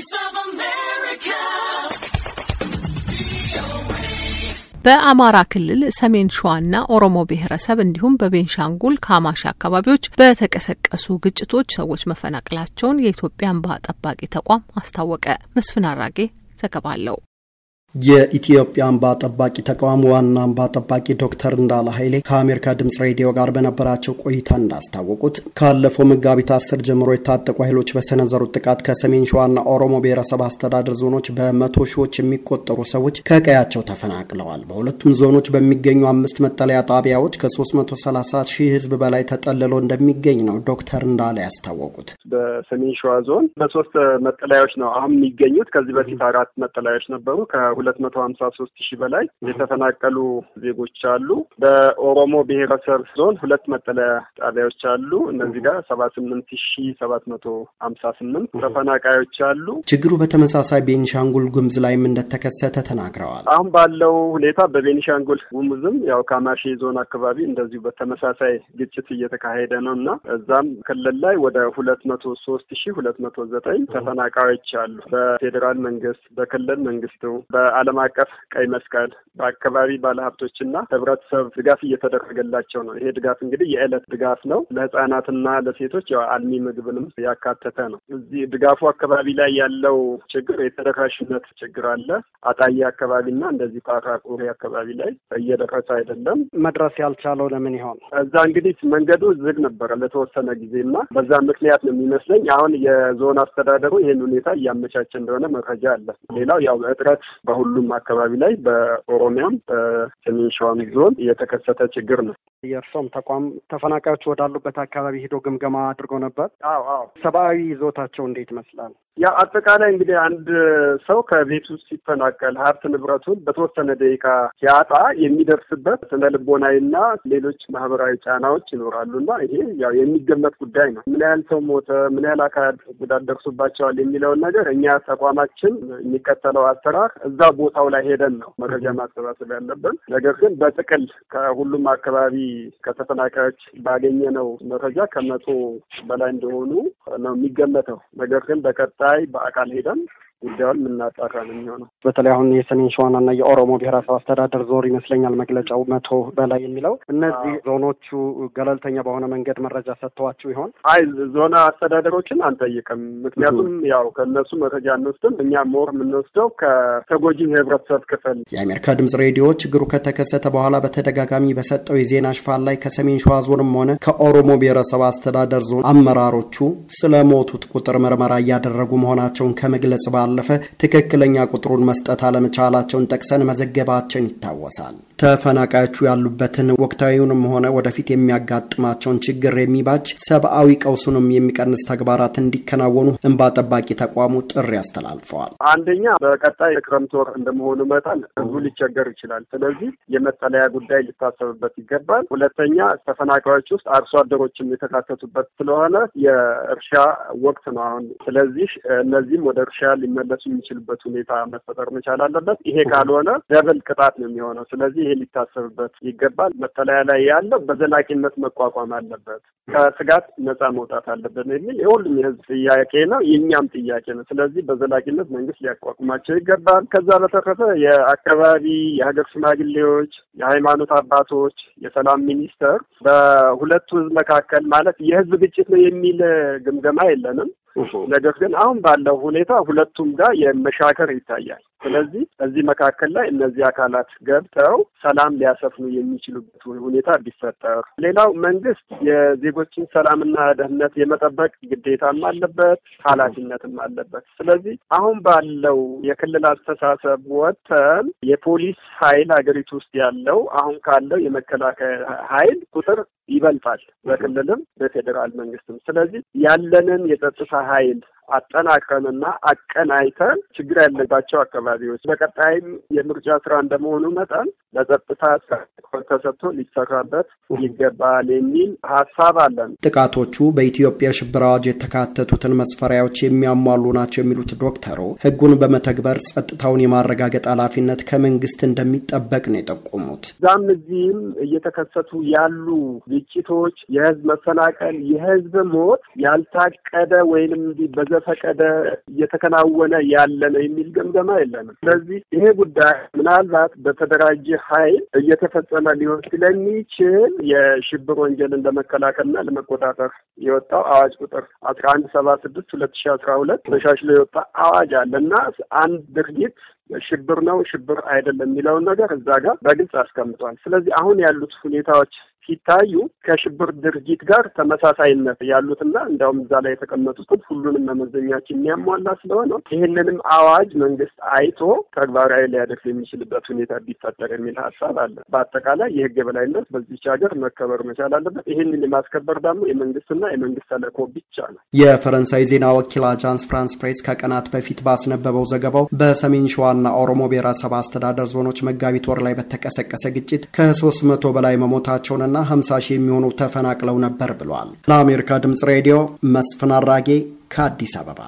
Voice of America. በአማራ ክልል ሰሜን ሸዋና ኦሮሞ ብሔረሰብ እንዲሁም በቤንሻንጉል ካማሺ አካባቢዎች በተቀሰቀሱ ግጭቶች ሰዎች መፈናቀላቸውን የኢትዮጵያ እንባ ጠባቂ ተቋም አስታወቀ። መስፍን አራጌ ዘገባ አለው። የኢትዮጵያ እንባ ጠባቂ ተቋም ዋና እንባ ጠባቂ ዶክተር እንዳለ ኃይሌ ከአሜሪካ ድምጽ ሬዲዮ ጋር በነበራቸው ቆይታ እንዳስታወቁት ካለፈው መጋቢት አስር ጀምሮ የታጠቁ ኃይሎች በሰነዘሩት ጥቃት ከሰሜን ሸዋና ኦሮሞ ብሔረሰብ አስተዳደር ዞኖች በመቶ ሺዎች የሚቆጠሩ ሰዎች ከቀያቸው ተፈናቅለዋል። በሁለቱም ዞኖች በሚገኙ አምስት መጠለያ ጣቢያዎች ከ330 ሺህ ሕዝብ በላይ ተጠልሎ እንደሚገኝ ነው ዶክተር እንዳለ ያስታወቁት። በሰሜን ሸዋ ዞን በሶስት መጠለያዎች ነው አሁን የሚገኙት። ከዚህ በፊት አራት መጠለያዎች ነበሩ። ሁለት መቶ ሀምሳ ሶስት ሺህ በላይ የተፈናቀሉ ዜጎች አሉ። በኦሮሞ ብሔረሰብ ዞን ሁለት መጠለያ ጣቢያዎች አሉ። እነዚህ ጋር ሰባ ስምንት ሺህ ሰባት መቶ ሀምሳ ስምንት ተፈናቃዮች አሉ። ችግሩ በተመሳሳይ ቤኒሻንጉል ጉምዝ ላይም እንደተከሰተ ተናግረዋል። አሁን ባለው ሁኔታ በቤኒሻንጉል ጉሙዝም ያው ካማሺ ዞን አካባቢ እንደዚሁ በተመሳሳይ ግጭት እየተካሄደ ነው እና እዛም ክልል ላይ ወደ ሁለት መቶ ሶስት ሺህ ሁለት መቶ ዘጠኝ ተፈናቃዮች አሉ። በፌዴራል መንግስት፣ በክልል መንግስቱ በዓለም አቀፍ ቀይ መስቀል በአካባቢ ባለሀብቶችና ህብረተሰብ ድጋፍ እየተደረገላቸው ነው። ይሄ ድጋፍ እንግዲህ የዕለት ድጋፍ ነው። ለህጻናትና ለሴቶች ያው አልሚ ምግብንም ያካተተ ነው። እዚህ ድጋፉ አካባቢ ላይ ያለው ችግር የተደራሽነት ችግር አለ። አጣዬ አካባቢና እንደዚህ ፓራቁሪ አካባቢ ላይ እየደረሰ አይደለም። መድረስ ያልቻለው ለምን ይሆን? እዛ እንግዲህ መንገዱ ዝግ ነበረ ለተወሰነ ጊዜና በዛ ምክንያት ነው የሚመስለኝ። አሁን የዞን አስተዳደሩ ይህን ሁኔታ እያመቻቸ እንደሆነ መረጃ አለ። ሌላው ያው እጥረት በሁሉም አካባቢ ላይ በኦሮሚያም በሰሜን ሸዋም ዞን የተከሰተ ችግር ነው። የእርሶም ተቋም ተፈናቃዮች ወዳሉበት አካባቢ ሄዶ ግምገማ አድርጎ ነበር። አዎ አዎ። ሰብአዊ ይዞታቸው እንዴት ይመስላል? ያ አጠቃላይ እንግዲህ አንድ ሰው ከቤቱ ሲፈናቀል ሀብት ንብረቱን በተወሰነ ደቂቃ ሲያጣ የሚደርስበት ስነ ልቦናዊና ሌሎች ማህበራዊ ጫናዎች ይኖራሉ እና ይሄ ያው የሚገመት ጉዳይ ነው። ምን ያህል ሰው ሞተ፣ ምን ያህል አካል ጉዳት ደርሶባቸዋል የሚለውን ነገር እኛ ተቋማችን የሚከተለው አሰራር እዛ ቦታው ላይ ሄደን ነው መረጃ ማሰባሰብ ያለብን። ነገር ግን በጥቅል ከሁሉም አካባቢ ከተፈናቃዮች ባገኘነው መረጃ ከመቶ በላይ እንደሆኑ ነው የሚገመተው። ነገር ግን በቀጣይ በአካል ሄደን ጉዳዩን የምናጣራ ነው የሚሆነው። በተለይ አሁን የሰሜን ሸዋና የኦሮሞ ብሔረሰብ አስተዳደር ዞን ይመስለኛል መግለጫው መቶ በላይ የሚለው እነዚህ ዞኖቹ ገለልተኛ በሆነ መንገድ መረጃ ሰጥተዋችሁ ይሆን? አይ ዞን አስተዳደሮችን አንጠይቅም። ምክንያቱም ያው ከእነሱ መረጃ አንወስድም። እኛ more የምንወስደው ከተጎጂ የህብረተሰብ ክፍል። የአሜሪካ ድምጽ ሬዲዮ ችግሩ ከተከሰተ በኋላ በተደጋጋሚ በሰጠው የዜና ሽፋን ላይ ከሰሜን ሸዋ ዞንም ሆነ ከኦሮሞ ብሔረሰብ አስተዳደር ዞን አመራሮቹ ስለ ሞቱት ቁጥር ምርመራ እያደረጉ መሆናቸውን ከመግለጽ ባለፈ ትክክለኛ ቁጥሩን መስጠት አለመቻላቸውን ጠቅሰን መዘገባችን ይታወሳል። ተፈናቃዮቹ ያሉበትን ወቅታዊውንም ሆነ ወደፊት የሚያጋጥማቸውን ችግር የሚባጅ ሰብአዊ ቀውሱንም የሚቀንስ ተግባራት እንዲከናወኑ እንባ ጠባቂ ተቋሙ ጥሪ አስተላልፈዋል። አንደኛ በቀጣይ የክረምት ወር እንደመሆኑ መጠን ህዝቡ ሊቸገር ይችላል። ስለዚህ የመጠለያ ጉዳይ ሊታሰብበት ይገባል። ሁለተኛ ተፈናቃዮች ውስጥ አርሶ አደሮችም የተካተቱበት ስለሆነ የእርሻ ወቅት ነው አሁን። ስለዚህ እነዚህም ወደ እርሻ ሊመለሱ የሚችልበት ሁኔታ መፈጠር መቻል አለበት። ይሄ ካልሆነ ደብል ቅጣት ነው የሚሆነው። ስለዚህ ይሄ ሊታሰብበት ይገባል። መጠለያ ላይ ያለው በዘላቂነት መቋቋም አለበት፣ ከስጋት ነፃ መውጣት አለበት የሚል የሁሉም የህዝብ ጥያቄ ነው፣ የእኛም ጥያቄ ነው። ስለዚህ በዘላቂነት መንግስት ሊያቋቁማቸው ይገባል። ከዛ በተረፈ የአካባቢ የሀገር ሽማግሌዎች፣ የሃይማኖት አባቶች፣ የሰላም ሚኒስተር በሁለቱ ህዝብ መካከል ማለት የህዝብ ግጭት ነው የሚል ግምገማ የለንም። ነገር ግን አሁን ባለው ሁኔታ ሁለቱም ጋር የመሻከር ይታያል። ስለዚህ እዚህ መካከል ላይ እነዚህ አካላት ገብተው ሰላም ሊያሰፍኑ የሚችሉበት ሁኔታ ቢፈጠር፣ ሌላው መንግስት የዜጎችን ሰላምና ደህንነት የመጠበቅ ግዴታም አለበት፣ ኃላፊነትም አለበት። ስለዚህ አሁን ባለው የክልል አስተሳሰብ ወጥተን የፖሊስ ኃይል ሀገሪቱ ውስጥ ያለው አሁን ካለው የመከላከያ ኃይል ቁጥር ይበልጣል፣ በክልልም በፌዴራል መንግስትም። ስለዚህ ያለንን የጸጥታ ኃይል አጠናክረንና አቀናይተን ችግር ያለባቸው አካባቢዎች በቀጣይም የምርጫ ስራ እንደመሆኑ መጠን ለጸጥታ ተሰጥቶ ሊሰራበት ይገባል የሚል ሀሳብ አለን። ጥቃቶቹ በኢትዮጵያ የሽብር አዋጅ የተካተቱትን መስፈሪያዎች የሚያሟሉ ናቸው የሚሉት ዶክተሩ ሕጉን በመተግበር ጸጥታውን የማረጋገጥ ኃላፊነት ከመንግስት እንደሚጠበቅ ነው የጠቆሙት። እዛም እዚህም እየተከሰቱ ያሉ ግጭቶች፣ የህዝብ መፈናቀል፣ የህዝብ ሞት ያልታቀደ ወይንም እንዲህ በዘፈቀደ እየተከናወነ ያለ ነው የሚል ገምገማ የለንም። ስለዚህ ይሄ ጉዳይ ምናልባት በተደራጀ ኃይል እየተፈጸመ ሊሆን ስለሚችል የሽብር ወንጀልን ለመከላከልና ለመቆጣጠር የወጣው አዋጅ ቁጥር አስራ አንድ ሰባ ስድስት ሁለት ሺ አስራ ሁለት ተሻሽሎ የወጣ አዋጅ አለ እና አንድ ድርጊት ሽብር ነው ሽብር አይደለም የሚለውን ነገር እዛ ጋር በግልጽ አስቀምጧል። ስለዚህ አሁን ያሉት ሁኔታዎች ሲታዩ ከሽብር ድርጊት ጋር ተመሳሳይነት ያሉትና እንዲያውም እዛ ላይ የተቀመጡትን ሁሉንም መመዘኛዎች የሚያሟላ ስለሆነ ይህንንም አዋጅ መንግስት አይቶ ተግባራዊ ሊያደርግ የሚችልበት ሁኔታ ቢፈጠር የሚል ሀሳብ አለ። በአጠቃላይ የህግ የበላይነት በዚች ሀገር መከበር መቻል አለበት። ይህንን የማስከበር ደግሞ የመንግስትና የመንግስት ተልዕኮ ብቻ ነው። የፈረንሳይ ዜና ወኪል አጃንስ ፍራንስ ፕሬስ ከቀናት በፊት ባስነበበው ዘገባው በሰሜን ሸዋና ኦሮሞ ብሔረሰብ አስተዳደር ዞኖች መጋቢት ወር ላይ በተቀሰቀሰ ግጭት ከሶስት መቶ በላይ መሞታቸውን ና 50 ሺህ የሚሆኑ ተፈናቅለው ነበር ብሏል። ለአሜሪካ ድምፅ ሬዲዮ መስፍን አራጌ ከአዲስ አበባ